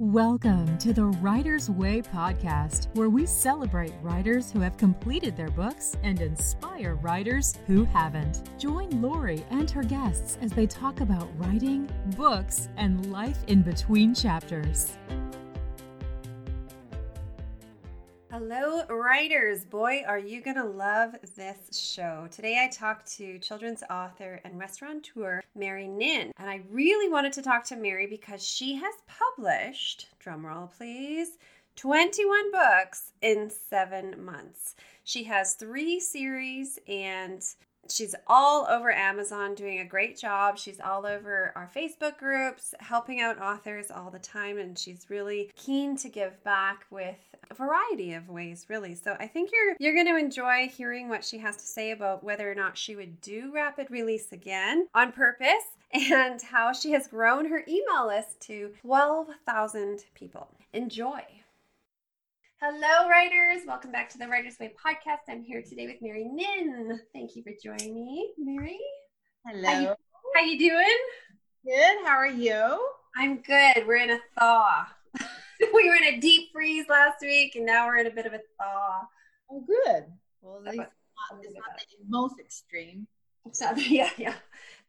Welcome to the Writer's Way podcast, where we celebrate writers who have completed their books and inspire writers who haven't. Join Lori and her guests as they talk about writing, books, and life in between chapters. Hello, writers. Boy, are you going to love this show. Today I talked to children's author and restaurateur Mary Nhin. And I really wanted to talk to Mary because she has published, drumroll please, 21 books in seven months. She has three series and She's all over Amazon doing a great job. She's all over our Facebook groups, helping out authors all the time, and she's really keen to give back with a variety of ways, really. So I think you're you're going to enjoy hearing what she has to say about whether or not she would do rapid release again on purpose and how she has grown her email list to 12,000 people. Enjoy. Hello, writers. Welcome back to the Writers Way podcast. I'm here today with Mary Nhin. Thank you for joining me, Mary. Hello. How you, how you doing? Good. How are you? I'm good. We're in a thaw. we were in a deep freeze last week, and now we're in a bit of a thaw. Oh, good. Well, at least it's not, it's not the most extreme. So, yeah, yeah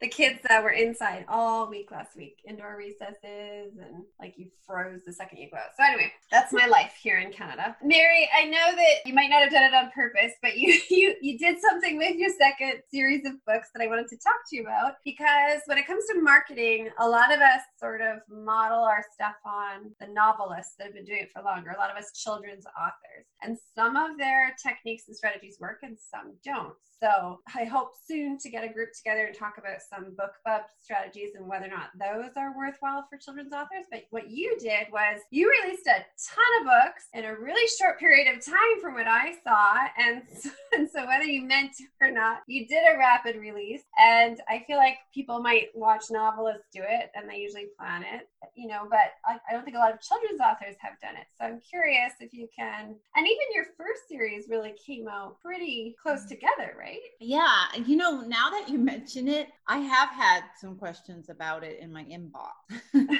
the kids that were inside all week last week, indoor recesses, and like you froze the second you go out. So anyway, that's my life here in Canada. Mary, I know that you might not have done it on purpose, but you you you did something with your second series of books that I wanted to talk to you about because when it comes to marketing, a lot of us sort of model our stuff on the novelists that have been doing it for longer. A lot of us children's authors, and some of their techniques and strategies work, and some don't. So I hope soon to get a group together and talk about some BookBub strategies and whether or not those are worthwhile for children's authors. But what you did was you released a ton of books in a really short period of time from what I saw. And so, and so whether you meant to or not, you did a rapid release. And I feel like people might watch novelists do it and they usually plan it, you know, but I, I don't think a lot of children's authors have done it. So I'm curious if you can, and even your first series really came out pretty close mm. together, right? Yeah. You know, now that you mention it, I have had some questions about it in my inbox.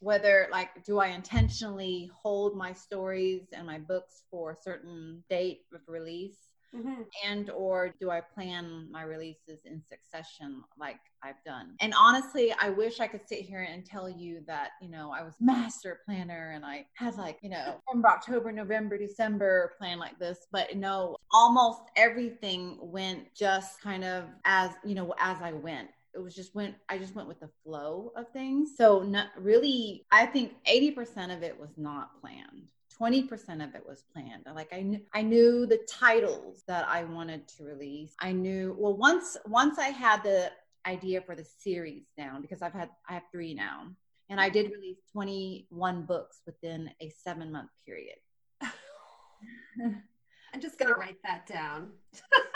Whether, like, do I intentionally hold my stories and my books for a certain date of release? Mm-hmm. and or do i plan my releases in succession like i've done? And honestly i wish i could sit here and tell you that you know i was master planner and i had like you know from october november december plan like this but no almost everything went just kind of as you know as i went. It was just went i just went with the flow of things. So not really i think 80% of it was not planned 20% of it was planned. Like I knew I knew the titles that I wanted to release. I knew well once once I had the idea for the series down because I've had I have 3 now. And I did release 21 books within a 7 month period. I'm just going to write that down.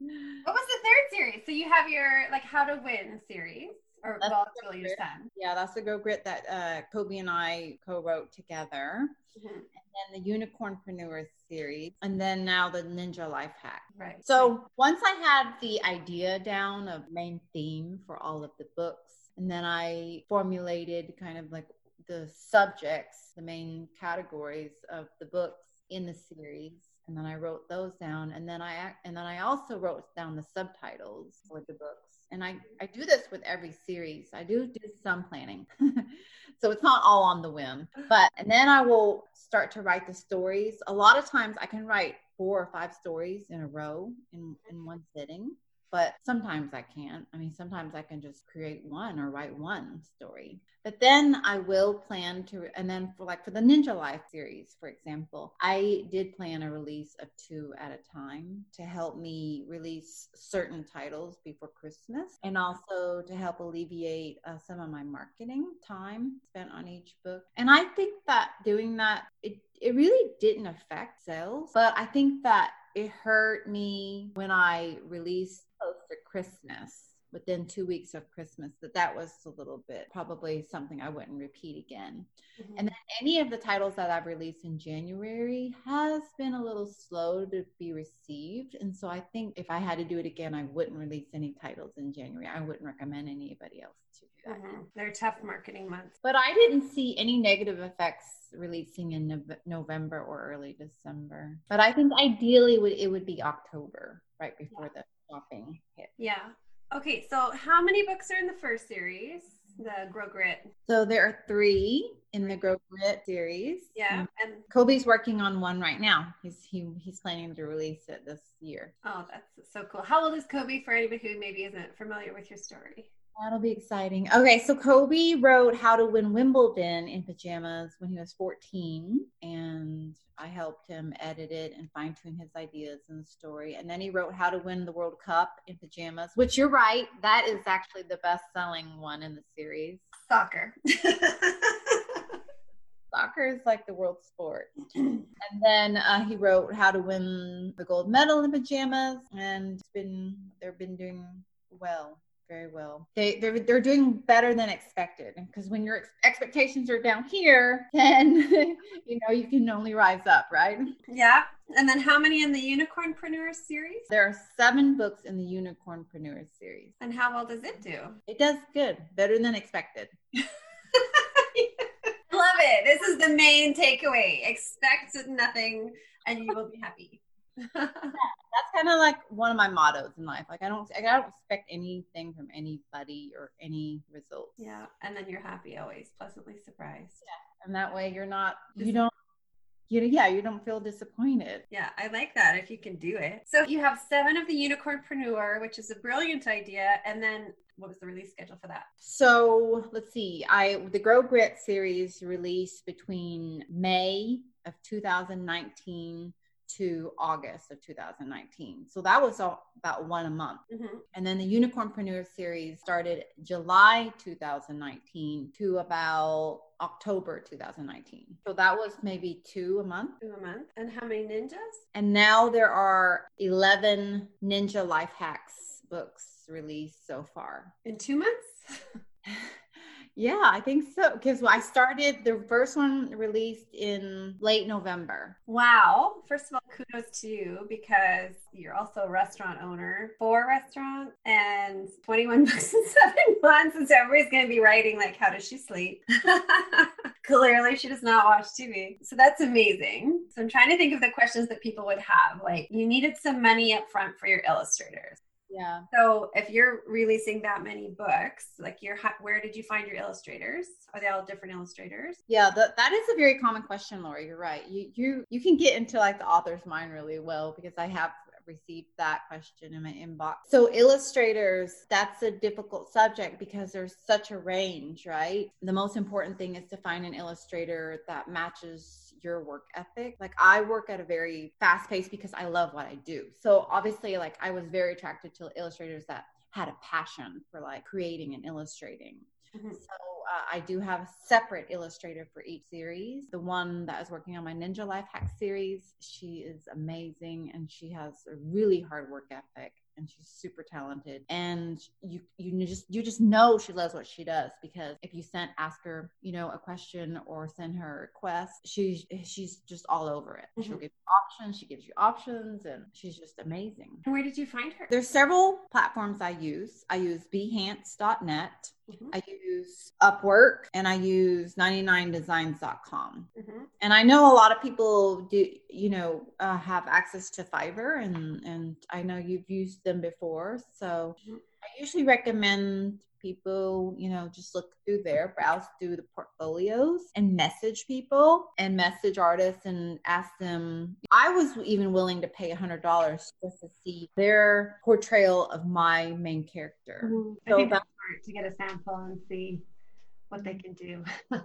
what was the third series? So you have your like how to win series or that's well, it's really your son. Yeah, that's the Grow Grit that uh, Kobe and I co-wrote together. Mm-hmm. And then the Unicornpreneur series, and then now the Ninja Life Hack. Right. So once I had the idea down of main theme for all of the books, and then I formulated kind of like the subjects, the main categories of the books in the series and then I wrote those down and then I and then I also wrote down the subtitles for the books and I, I do this with every series. I do do some planning. so it's not all on the whim. But and then I will start to write the stories. A lot of times I can write four or five stories in a row in, in one sitting but sometimes I can't. I mean, sometimes I can just create one or write one story. But then I will plan to, and then for like for the Ninja Life series, for example, I did plan a release of two at a time to help me release certain titles before Christmas and also to help alleviate uh, some of my marketing time spent on each book. And I think that doing that, it, it really didn't affect sales, but I think that it hurt me when I released Christmas within two weeks of Christmas that that was a little bit probably something I wouldn't repeat again. Mm-hmm. And then any of the titles that I've released in January has been a little slow to be received. And so I think if I had to do it again, I wouldn't release any titles in January. I wouldn't recommend anybody else to do that. Mm-hmm. They're tough marketing months. But I didn't see any negative effects releasing in November or early December. But I think ideally it would be October, right before yeah. the shopping hit. Yeah. Okay, so how many books are in the first series? The Grow Grit. So there are three in the Grow Grit series. Yeah, mm-hmm. and Kobe's working on one right now. He's he he's planning to release it this year. Oh, that's so cool. How old is Kobe for anybody who maybe isn't familiar with your story? That'll be exciting. Okay, so Kobe wrote How to Win Wimbledon in Pajamas when he was 14, and I helped him edit it and fine tune his ideas and the story. And then he wrote How to Win the World Cup in Pajamas, which you're right, that is actually the best selling one in the series. Soccer. Soccer is like the world sport. and then uh, he wrote How to Win the Gold Medal in Pajamas, and it's been they've been doing well very well. They they're they're doing better than expected because when your ex- expectations are down here, then you know you can only rise up, right? Yeah. And then how many in the Unicornpreneur series? There are seven books in the Unicornpreneur series. And how well does it do? It does good, better than expected. Love it. This is the main takeaway. Expect nothing and you will be happy. that's kind of like one of my mottos in life. Like I don't, I don't expect anything from anybody or any results. Yeah, and then you're happy always, pleasantly surprised. Yeah, and that way you're not, you don't you know yeah, you don't feel disappointed. Yeah, I like that if you can do it. So you have seven of the Unicornpreneur, which is a brilliant idea. And then what was the release schedule for that? So let's see. I the Grow Grit series released between May of 2019 to August of 2019. So that was about one a month. Mm-hmm. And then the Unicornpreneur series started July 2019 to about October 2019. So that was maybe two a month. Two a month. And how many ninjas? And now there are 11 ninja life hacks books released so far. In two months? Yeah, I think so. Because I started the first one released in late November. Wow. First of all, kudos to you because you're also a restaurant owner, four restaurants, and 21 books in seven months. And so everybody's going to be writing, like, how does she sleep? Clearly, she does not watch TV. So that's amazing. So I'm trying to think of the questions that people would have. Like, you needed some money up front for your illustrators. Yeah. So if you're releasing that many books, like you're, where did you find your illustrators? Are they all different illustrators? Yeah, the, that is a very common question, Laura. You're right. You you you can get into like the author's mind really well because I have received that question in my inbox. So illustrators, that's a difficult subject because there's such a range, right? The most important thing is to find an illustrator that matches your work ethic. Like I work at a very fast pace because I love what I do. So obviously like I was very attracted to illustrators that had a passion for like creating and illustrating. Mm-hmm. So uh, I do have a separate illustrator for each series. The one that is working on my Ninja Life Hack series, she is amazing and she has a really hard work ethic and she's super talented. And you you just you just know she loves what she does because if you sent ask her you know a question or send her a request she's she's just all over it. Mm-hmm. she'll give you options she gives you options and she's just amazing. Where did you find her? There's several platforms i use. I use behance.net Mm-hmm. I use Upwork and I use 99designs.com. Mm-hmm. And I know a lot of people do, you know, uh, have access to Fiverr and, and I know you've used them before. So mm-hmm. I usually recommend people, you know, just look through there, browse through the portfolios and message people and message artists and ask them. I was even willing to pay a hundred dollars just to see their portrayal of my main character. Mm-hmm. So that's to get a sample and see what they can do.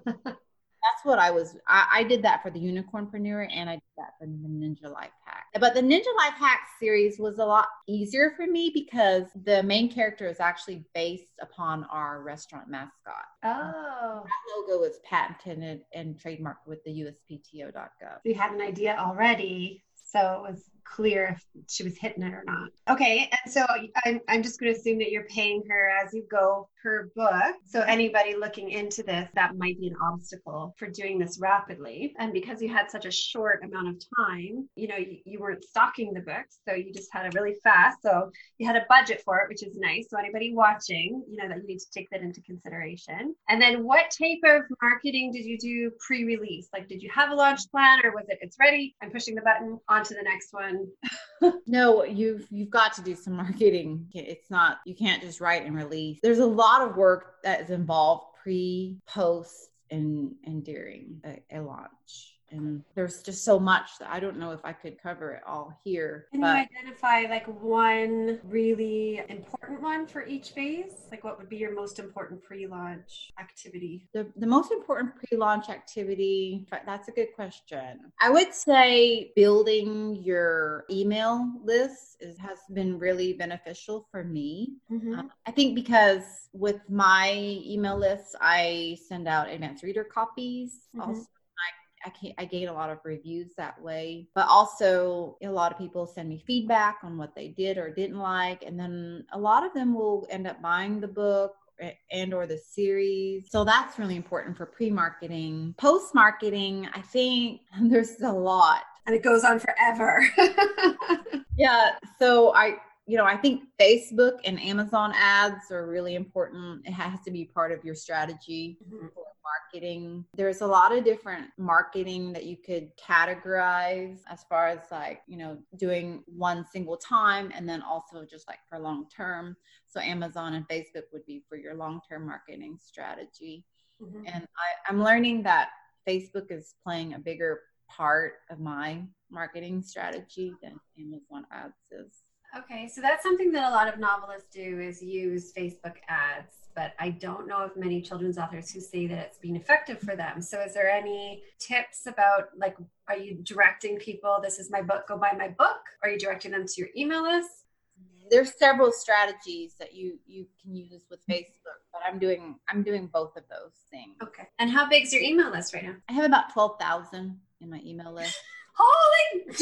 that's what I was. I, I, did that for the Unicornpreneur, and I did that for the Ninja Life Hack. But the Ninja Life Hack series was a lot easier for me because the main character is actually based upon our restaurant mascot. Oh, that logo is patented and trademarked with the USPTO.gov. You had an idea already, so it was clear if she was hitting it or not. Okay, and so I'm, I'm just going to assume that you're paying her as you go per book. So anybody looking into this, that might be an obstacle for doing this rapidly. And because you had such a short amount of time, you know, you, you weren't stocking the books, so you just had it really fast. So you had a budget for it, which is nice. So anybody watching, you know, that you need to take that into consideration. And then what type of marketing did you do pre-release? Like, did you have a launch plan, or was it it's ready? I'm pushing the button on to the next one. no, you've you've got to do some marketing. It's not you can't just write and release. There's a lot of work that is involved pre, post, and and during a, a launch and there's just so much that I don't know if I could cover it all here. Can but... you identify like one really important one for each phase? Like what would be your most important pre-launch activity? The, the most important pre-launch activity, that's a good question. I would say building your email list is, has been really beneficial for me. Mm-hmm. Uh, I think because with my email list, I send out advanced reader copies. Mm-hmm. Also I, can, I gain a lot of reviews that way. But also, a lot of people send me feedback on what they did or didn't like. And then a lot of them will end up buying the book and or the series so that's really important for pre-marketing post-marketing i think there's a lot and it goes on forever yeah so i you know, I think Facebook and Amazon ads are really important. It has to be part of your strategy mm-hmm. for marketing. There's a lot of different marketing that you could categorize as far as like, you know, doing one single time and then also just like for long term. So Amazon and Facebook would be for your long term marketing strategy. Mm-hmm. And I, I'm learning that Facebook is playing a bigger part of my marketing strategy than Amazon ads is. Okay, so that's something that a lot of novelists do is use Facebook ads, but I don't know of many children's authors who say that it's been effective for them. So is there any tips about like are you directing people this is my book, go buy my book? Are you directing them to your email list? There's several strategies that you you can use with mm-hmm. Facebook, but I'm doing I'm doing both of those things. Okay. And how big is your email list right now? I have about 12,000 in my email list. Holy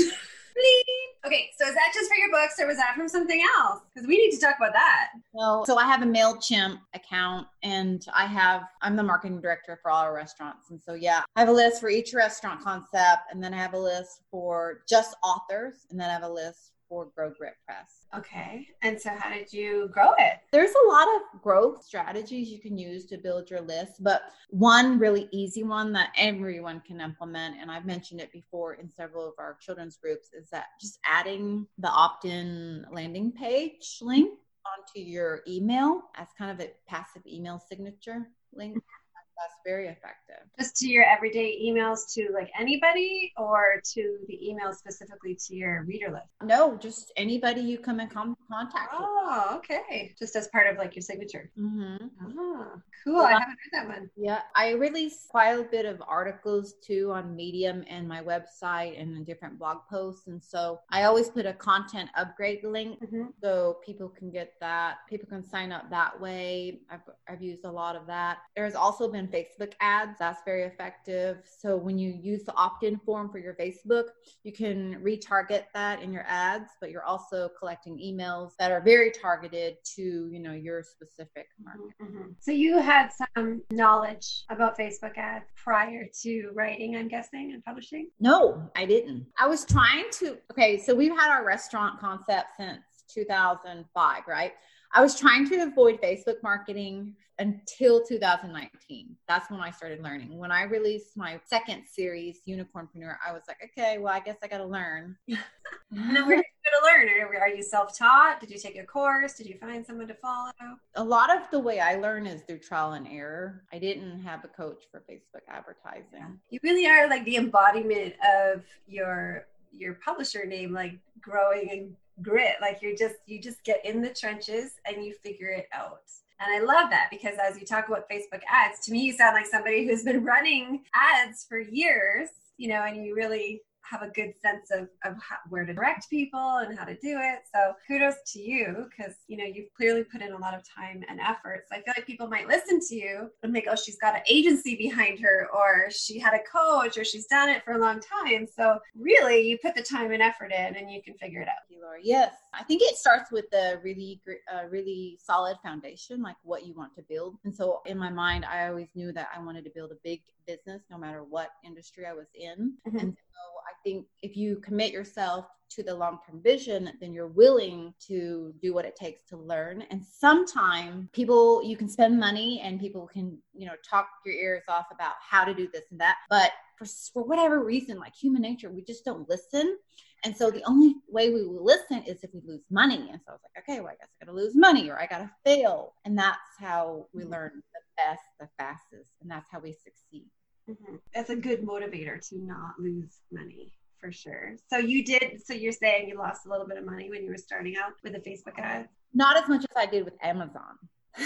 Okay, so is that just for your books or was that from something else? Because we need to talk about that. Well, so I have a MailChimp account and I have, I'm the marketing director for all our restaurants. And so, yeah, I have a list for each restaurant concept. And then I have a list for just authors. And then I have a list for Grow Grit Press. Okay. And so, how did you grow it? There's a lot of growth strategies you can use to build your list, but one really easy one that everyone can implement, and I've mentioned it before in several of our children's groups, is that just adding the opt in landing page link onto your email as kind of a passive email signature link mm-hmm. That's very effective. Just to your everyday emails to like anybody or to the email specifically to your reader list? No, just anybody you come in com- contact oh, with. Oh, okay. Just as part of like your signature. Mm-hmm. Oh, cool. I haven't heard that one. Yeah. I release quite a bit of articles too on Medium and my website and different blog posts. And so I always put a content upgrade link mm-hmm. so people can get that. People can sign up that way. I've, I've used a lot of that. There's also been Facebook ads. That's very effective. So when you use the opt-in form for your Facebook, you can retarget that in your ads, but you're also collecting emails that are very targeted to, you know, your specific market. Mm-hmm. So you had some knowledge about Facebook ads prior to writing, I'm guessing, and publishing? No, I didn't. I was trying to Okay, so we've had our restaurant concept since 2005, right? I was trying to avoid Facebook marketing until 2019. That's when I started learning. When I released my second series, Unicornpreneur, I was like, okay, well, I guess I got to learn. and then where did you going to learn? Are you self-taught? Did you take a course? Did you find someone to follow? A lot of the way I learn is through trial and error. I didn't have a coach for Facebook advertising. You really are like the embodiment of your your publisher name, like growing and grit like you're just you just get in the trenches and you figure it out. And i love that because as you talk about facebook ads to me you sound like somebody who's been running ads for years you know and you really have a good sense of, of how, where to direct people and how to do it. So kudos to you because, you know, you've clearly put in a lot of time and effort. So I feel like people might listen to you and think, oh, she's got an agency behind her or she had a coach or she's done it for a long time. So really you put the time and effort in and you can figure it out. Thank you, Laura. Yes. I think it starts with a really, uh, really solid foundation, like what you want to build. And so in my mind, I always knew that I wanted to build a big business no matter what industry I was in. Mm-hmm. And so I think if you commit yourself to the long term vision, then you're willing to do what it takes to learn. And sometimes people, you can spend money and people can, you know, talk your ears off about how to do this and that. But for, for whatever reason, like human nature, we just don't listen. And so the only way we will listen is if we lose money. And so I was like, okay, well, I guess I got to lose money or I got to fail. And that's how we mm-hmm. learn the best, the fastest. And that's how we succeed. Mm-hmm. That's a good motivator to not lose money for sure. So you did, so you're saying you lost a little bit of money when you were starting out with a Facebook ad? Not as much as I did with Amazon.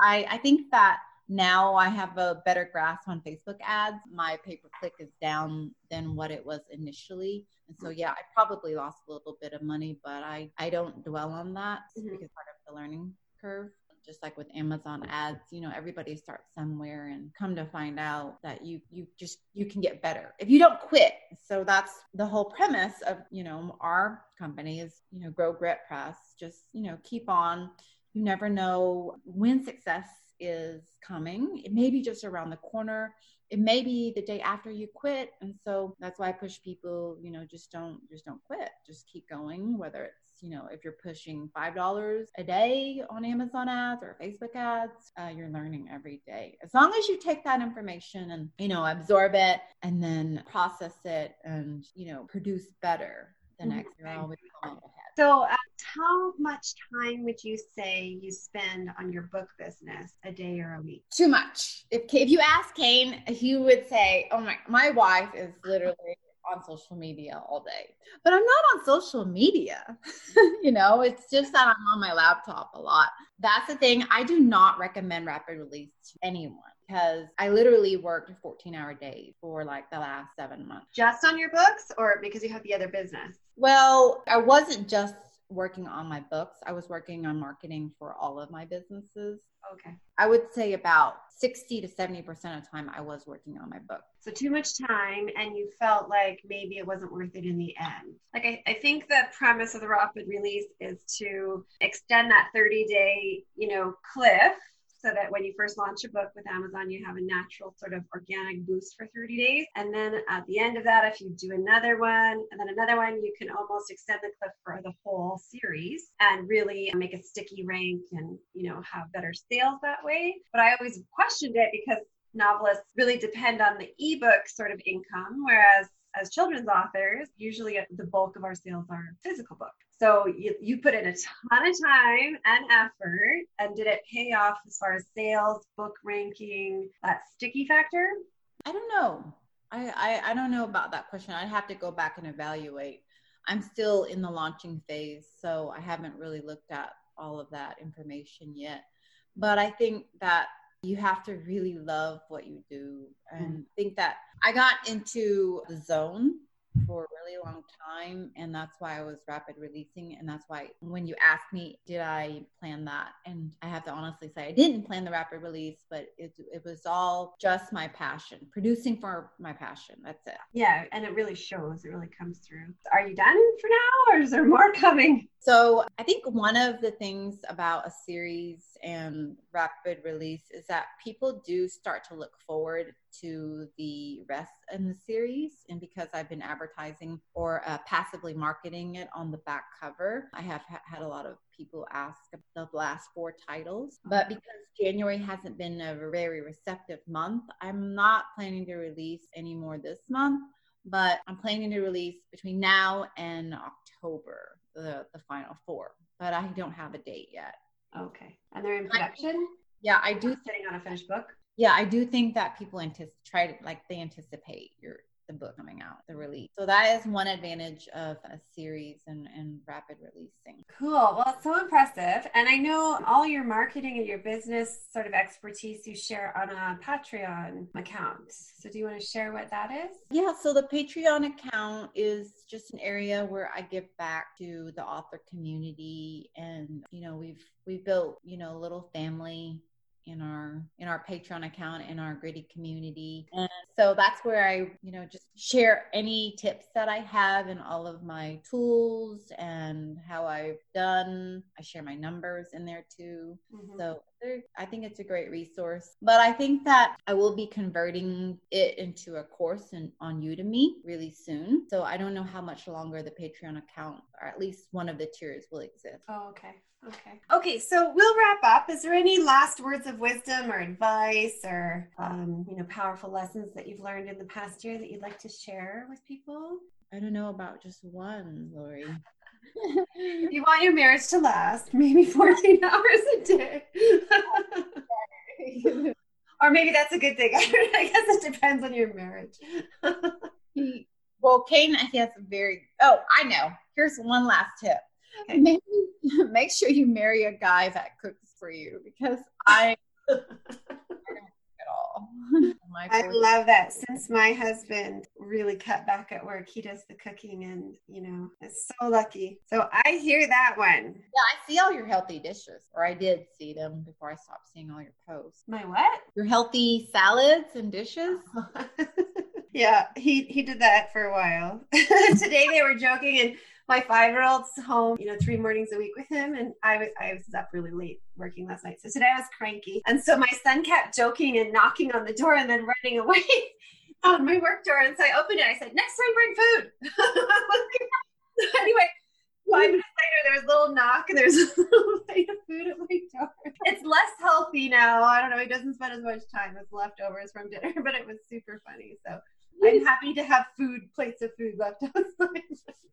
I, I think that now I have a better grasp on Facebook ads. My pay per click is down than what it was initially. And so, yeah, I probably lost a little bit of money, but I, I don't dwell on that mm-hmm. because part of the learning curve just like with Amazon ads, you know, everybody starts somewhere and come to find out that you you just you can get better if you don't quit. So that's the whole premise of, you know, our company is, you know, grow grit press. Just, you know, keep on. You never know when success is coming. It may be just around the corner. It may be the day after you quit. And so that's why I push people, you know, just don't just don't quit. Just keep going, whether it's you know, if you're pushing $5 a day on Amazon ads or Facebook ads, uh, you're learning every day. As long as you take that information and, you know, absorb it and then process it and, you know, produce better the mm-hmm. next, ahead. So, uh, how much time would you say you spend on your book business a day or a week? Too much. If if you ask Kane, he would say, "Oh my, my wife is literally." on social media all day but i'm not on social media you know it's just that i'm on my laptop a lot that's the thing i do not recommend rapid release to anyone because I literally worked 14 hour days for like the last seven months. Just on your books or because you have the other business? Well, I wasn't just working on my books, I was working on marketing for all of my businesses. Okay. I would say about 60 to 70% of the time I was working on my book. So too much time and you felt like maybe it wasn't worth it in the end. Like I, I think the premise of the rapid release is to extend that 30 day, you know, cliff so that when you first launch a book with Amazon, you have a natural sort of organic boost for 30 days. And then at the end of that, if you do another one and then another one, you can almost extend the cliff for the whole series and really make a sticky rank and, you know, have better sales that way. But I always questioned it because novelists really depend on the ebook sort of income, whereas as children's authors, usually the bulk of our sales are physical books. So you, you put in a ton of time and effort, and did it pay off as far as sales, book ranking, that sticky factor? I don't know. I, I, I don't know about that question. I'd have to go back and evaluate. I'm still in the launching phase, so I haven't really looked at all of that information yet. But I think that you have to really love what you do and mm. think that I got into the zone for a really long time and that's why I was rapid releasing and that's why when you ask me did I plan that? And I have to honestly say I didn't plan the rapid release but it, it was all just my passion producing for my passion that's it. Yeah and it really shows it really comes through. Are you done for now or is there more coming so I think one of the things about a series and rapid release is that people do start to look forward to the rest in the series. And because I've been advertising or uh, passively marketing it on the back cover, I have ha- had a lot of people ask the last four titles. But because January hasn't been a very receptive month, I'm not planning to release any more this month. But I'm planning to release between now and October the, the final four. But I don't have a date yet. Okay. And they're in production? Yeah, I do. Sitting on a finished book? Yeah, I do think that people anticipate, try to, like, they anticipate your the book coming out, the release. So that is one advantage of a series and, and rapid releasing. Cool. Well, it's so impressive. And I know all your marketing and your business sort of expertise you share on a Patreon account. So do you want to share what that is? Yeah, so the Patreon account is just an area where I give back to the author community and you know, we've we've built, you know, a little family in our in our patreon account in our gritty community. And so that's where i you know just share any tips that i have and all of my tools and how i've done. I share my numbers in there too. Mm-hmm. so I think it's a great resource. But I think that I will be converting it into a course in, on Udemy really soon. So I don't know how much longer the Patreon account, or at least one of the tiers, will exist. Oh, okay. Okay. Okay, so we'll wrap up. Is there any last words of wisdom or advice or um, you know powerful lessons that you've learned in the past year that you'd like to share with people? I don't know about just one, Lori. you want your marriage to last maybe 14 hours a day. or maybe that's a good thing. I guess it depends on your marriage. well, Kane, he has a very, oh, I know. Here's one last tip. Okay. Maybe make sure you marry a guy that cooks for you because I, I don't at all. I love that. Since my husband really cut back at work, he does the cooking and, you know, it's so lucky. So I hear that one. Yeah, I see all your healthy dishes, or I did see them before I stopped seeing all your posts. My what? Your healthy salads and dishes. yeah, he he did that for a while. Today they were joking and my five year old's home, you know, three mornings a week with him. And I was, I was up really late working last night. So today I was cranky. And so my son kept joking and knocking on the door and then running away on my work door. And so I opened it. I said, next time bring food. anyway, five minutes later, there was a little knock and there's a little plate of food at my door. It's less healthy now. I don't know. He doesn't spend as much time with leftovers from dinner, but it was super funny. So I'm happy to have food, plates of food left outside.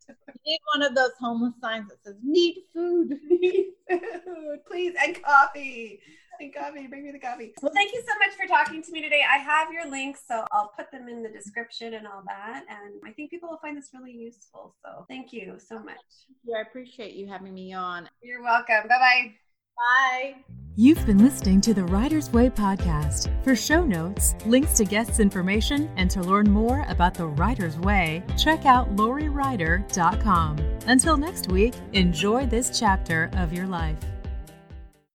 You need one of those homeless signs that says "Need food, need food, please, and coffee, and coffee. Bring me the coffee." Well, thank you so much for talking to me today. I have your links, so I'll put them in the description and all that. And I think people will find this really useful. So thank you so much. Yeah, I appreciate you having me on. You're welcome. Bye bye. Bye. You've been listening to the Writer's Way podcast. For show notes, links to guests' information, and to learn more about the Writer's Way, check out loriwriter.com. Until next week, enjoy this chapter of your life.